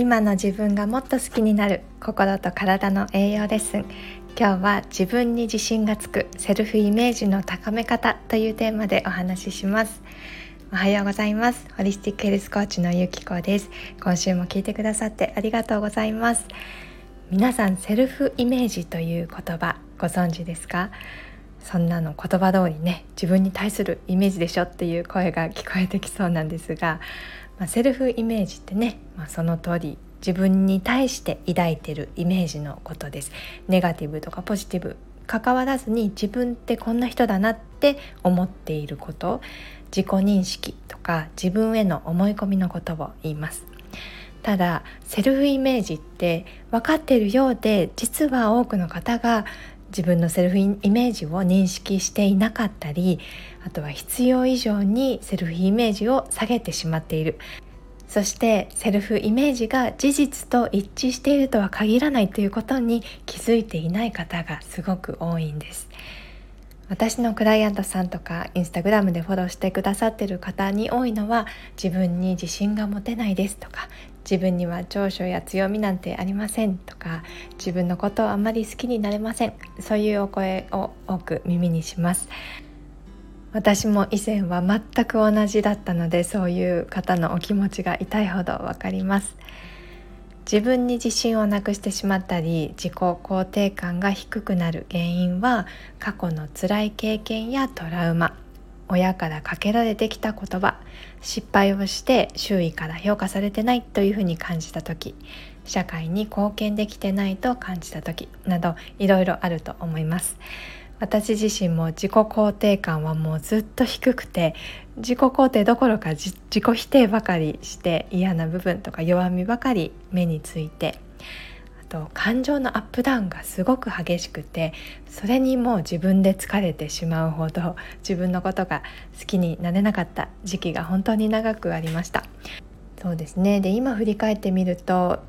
今の自分がもっと好きになる心と体の栄養レッスン今日は自分に自信がつくセルフイメージの高め方というテーマでお話しします。おはようございます。ホリスティックヘルスコーチのゆきこです。今週も聞いてくださってありがとうございます。皆さんセルフイメージという言葉ご存知ですか？そんなの言葉通りね自分に対するイメージでしょっていう声が聞こえてきそうなんですが、まあ、セルフイメージってね、まあ、その通り自分に対して抱いてるイメージのことです。ネガティブとかポジティブ関わらずに自分ってこんな人だなって思っていること自己認識とか自分への思い込みのことを言います。ただセルフイメージって分かっているようで実は多くの方が自分のセルフイメージを認識していなかったりあとは必要以上にセルフイメージを下げてしまっている。そしてセルフイメージが事実と一致しているとは限らないということに気づいていない方がすごく多いんです。私のクライアントさんとかインスタグラムでフォローしてくださってる方に多いのは自分に自信が持てないですとか自分には長所や強みなんてありませんとか自分のことをあまり好きになれません。そういうお声を多く耳にします。私も以前は全く同じだったのでそういう方のお気持ちが痛いほど分かります。自分に自信をなくしてしまったり自己肯定感が低くなる原因は過去の辛い経験やトラウマ親からかけられてきた言葉失敗をして周囲から評価されてないというふうに感じた時社会に貢献できてないと感じた時などいろいろあると思います。私自身も自己肯定感はもうずっと低くて自己肯定どころか自己否定ばかりして嫌な部分とか弱みばかり目についてあと感情のアップダウンがすごく激しくてそれにもう自分で疲れてしまうほど自分のことが好きになれなかった時期が本当に長くありました。そうですね。で今振り返ってみると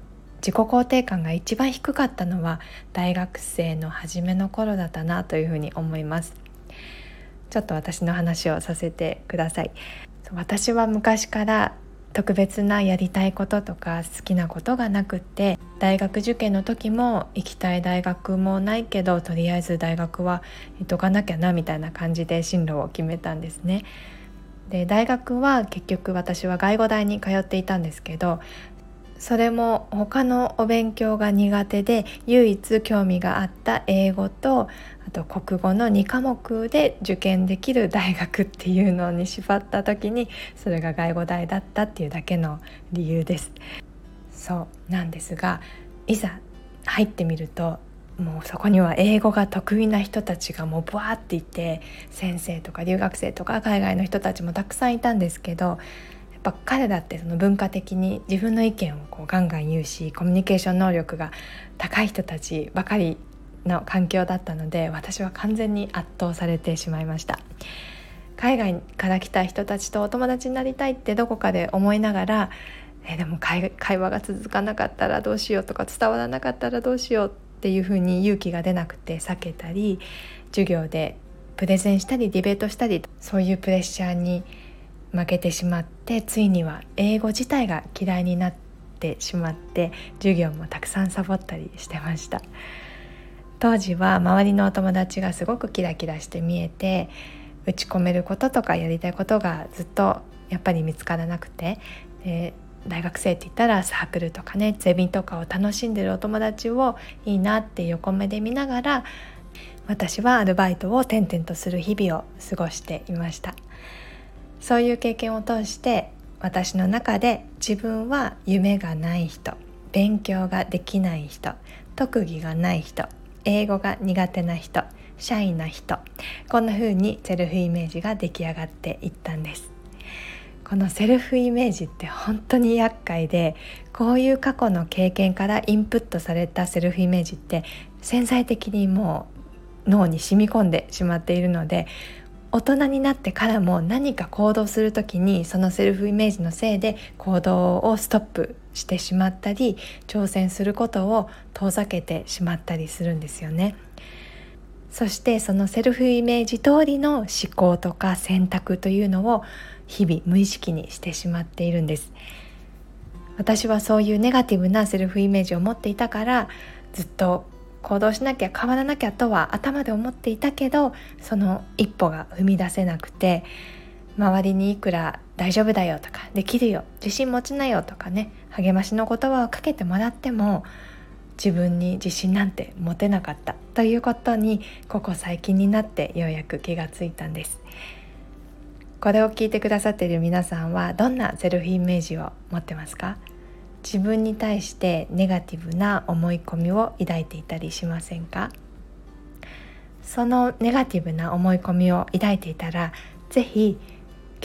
自己肯定感が一番低かったのは大学生の初めの頃だったなというふうに思いますちょっと私の話をさせてください私は昔から特別なやりたいこととか好きなことがなくって大学受験の時も行きたい大学もないけどとりあえず大学は行っとかなきゃなみたいな感じで進路を決めたんですね。で大学は結局私は外語大に通っていたんですけどそれも他のお勉強が苦手で唯一興味があった英語とあと国語の2科目で受験できる大学っていうのに縛った時にそれが外語大だったっていうだけの理由です。そうなんですがいざ入ってみるともうそこには英語が得意な人たちがもうブワーっていて先生とか留学生とか海外の人たちもたくさんいたんですけどぱ彼だってその文化的に自分の意見をこうガンガン言うしコミュニケーション能力が高い人たちばかりの環境だったので私は完全に圧倒されてしまいました。海外から来た人たちとお友達になりたいってどこかで思いながらえでも会話が続かなかったらどうしようとか伝わらなかったらどうしようっていうふうに勇気が出なくて避けたり授業でプレゼンしたりディベートしたりそういうプレッシャーに負けてしまってついには英語自体が嫌いになってしまって授業もたくさんサボったりしてました当時は周りのお友達がすごくキラキラして見えて打ち込めることとかやりたいことがずっとやっぱり見つからなくてで大学生って言ったらサークルとかねゼミとかを楽しんでるお友達をいいなって横目で見ながら私はアルバイトを転々とする日々を過ごしていました。そういう経験を通して私の中で自分は夢がない人勉強ができない人特技がない人英語が苦手な人シャイな人こんな風にセルフイメージが出来上がっていったんです。このセルフイメージって本当に厄介でこういう過去の経験からインプットされたセルフイメージって潜在的にもう脳に染み込んでしまっているので大人になってからも何か行動する時にそのセルフイメージのせいで行動をストップしてしまったり挑戦することを遠ざけてしまったりするんですよね。そしてそのセルフイメージ通りの思考とか選択というのを日々無意識にしてしまっているんです。私はそういうネガティブなセルフイメージを持っていたからずっと行動しなきゃ変わらなきゃとは頭で思っていたけどその一歩が踏み出せなくて周りにいくら「大丈夫だよ」とか「できるよ」「自信持ちなよ」とかね励ましの言葉をかけてもらっても自分に自信なんて持てなかった。ということにここ最近になってようやく気がついたんです。これを聞いてくださっている皆さんはどんなセルフイメージを持ってますか？自分に対してネガティブな思い込みを抱いていたりしませんか？そのネガティブな思い込みを抱いていたら是非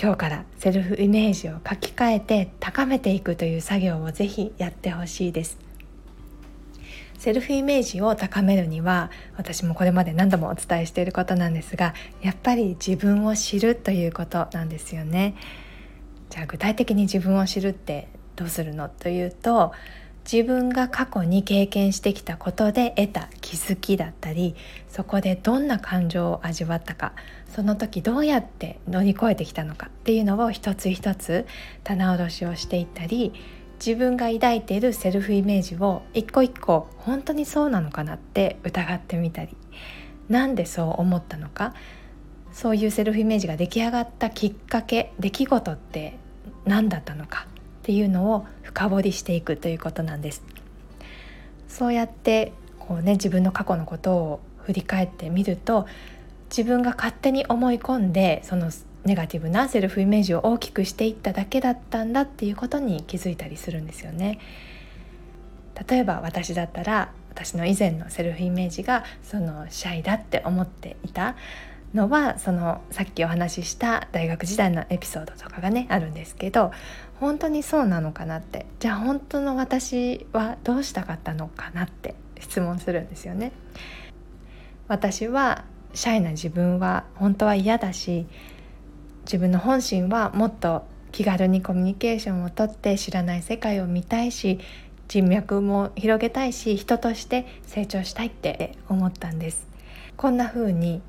今日からセルフイメージを書き換えて高めていくという作業を是非やってほしいです。セルフイメージを高めるには私もこれまで何度もお伝えしていることなんですがやっぱり自分を知るということなんですよね。じゃあ具体的に自分を知るってどうするの？というと自分が過去に経験してきたことで得た気づきだったりそこでどんな感情を味わったかその時どうやって乗り越えてきたのかっていうのを一つ一つ棚卸しをしていったり自分が抱いているセルフイメージを一個一個本当にそうなのかなって疑ってみたりなんでそう思ったのかそういうセルフイメージが出来上がったきっかけ出来事って何だったのかっていうのを深掘りしていくということなんです。そうやってこうね自分の過去のことを振り返ってみると自分が勝手に思い込んでそのネガティブなセルフイメージを大きくしていっただけだったんだっていうことに気づいたりするんですよね。例えば私だったら私の以前のセルフイメージがそのシャイだって思っていたのはそのさっきお話しした大学時代のエピソードとかがねあるんですけど本当にそうなのかなって。じゃあ本当の私はどうしたかったのかなって質問するんですよね。私はシャイな自分は本当は嫌だし自分の本心はもっと気軽にコミュニケーションをとって知らない世界を見たいし人脈も広げたいし人として成長したいって思ったんです。こんな風に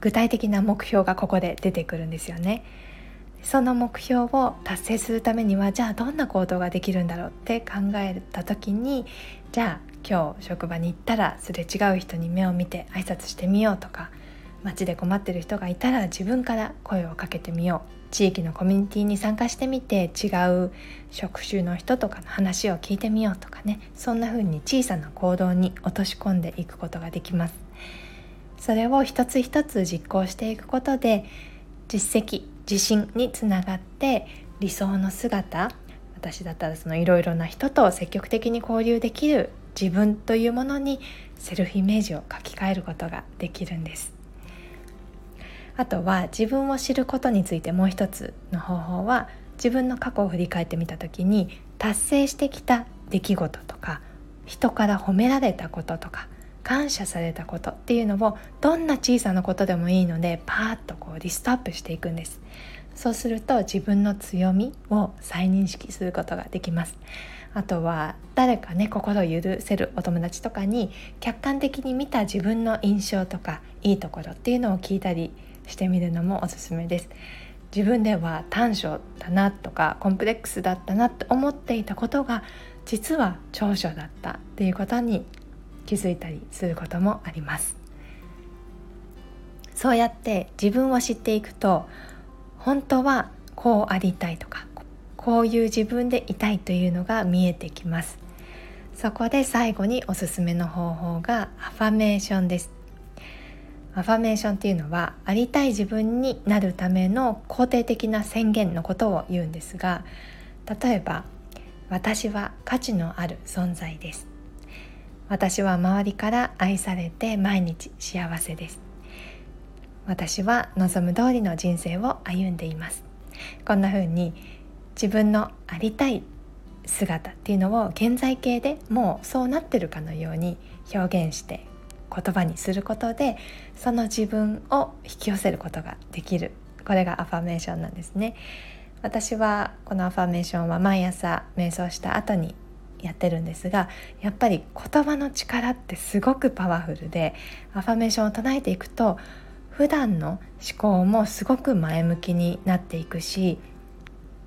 具体的な目標がここで出てくるんですよね。その目標を達成するためにはじゃあどんな行動ができるんだろうって考えた時にじゃあ今日職場に行ったらすれ違う人に目を見て挨拶してみようとか街で困ってる人がいたら自分から声をかけてみよう。地域のコミュニティに参加してみて違う職種の人とかの話を聞いてみようとかね。そんな風に小さな行動に落とし込んでいくことができます。それを一つ一つ実行していくことで実績自信につながって理想の姿私だったらそのいろいろな人と積極的に交流できる自分というものにセルフイメージを書き換えることができるんです。あとは自分を知ることについてもう一つの方法は自分の過去を振り返ってみた時に達成してきた出来事とか人から褒められたこととか感謝されたことっていうのをどんな小さなことでもいいのでパーッとこうリストアップしていくんです。そうすると自分の強みを再認識することができます。あとは誰かね心を許せるお友達とかに客観的に見た自分の印象とかいいところっていうのを聞いたりしてみるのもおすすめです。自分では短所だなとかコンプレックスだったなって思っていたことが実は長所だったっていうことに気づいたりすることもあります。そうやって自分を知っていくと本当はこうありたいとかこういう自分でいたいというのが見えてきます。そこで最後におすすめの方法がアファメーションです。アファメーションっていうのはありたい自分になるための肯定的な宣言のことを言うんですが例えば私は価値のある存在です。私は周りから愛されて毎日幸せです。私は望む通りの人生を歩んでいます。こんな風に自分のありたい姿っていうのを現在形でもうそうなってるかのように表現して言葉にすることでその自分を引き寄せることができる。これがアファメーションなんですね。私はこのアファメーションは毎朝瞑想した後にやってるんですがやっぱり言葉の力ってすごくパワフルでアファメーションを唱えていくと普段の思考もすごく前向きになっていくし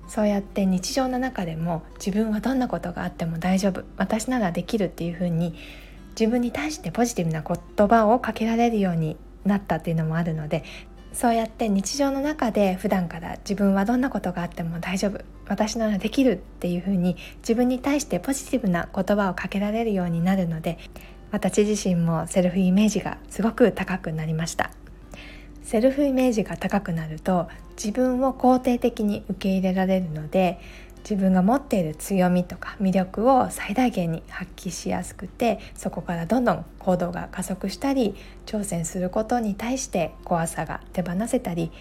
そうやって日常の中でも自分はどんなことがあっても大丈夫私ならできるっていうふうに自分に対してポジティブな言葉をかけられるようになったっていうのもあるのでそうやって日常の中で普段から自分はどんなことがあっても大丈夫私ならできるっていうふうに自分に対してポジティブな言葉をかけられるようになるので私自身もセルフイメージがすごく高くなりました。セルフイメージが高くなると自分を肯定的に受け入れられるので自分が持っている強みとか魅力を最大限に発揮しやすくてそこからどんどん行動が加速したり挑戦することに対して怖さが手放せたり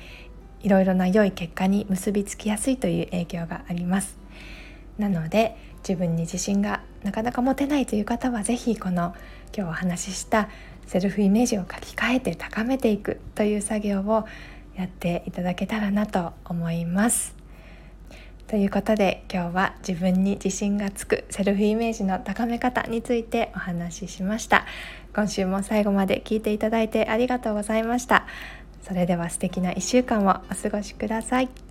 いろいろな良い結果に結びつきやすいという影響があります。なので自分に自信がなかなか持てないという方は是非この今日お話ししたセルフイメージを書き換えて高めていくという作業をやっていただけたらなと思います。ということで今日は自分に自信がつくセルフイメージの高め方についてお話ししました。今週も最後まで聞いていただいてありがとうございました。それでは素敵な1週間をお過ごしください。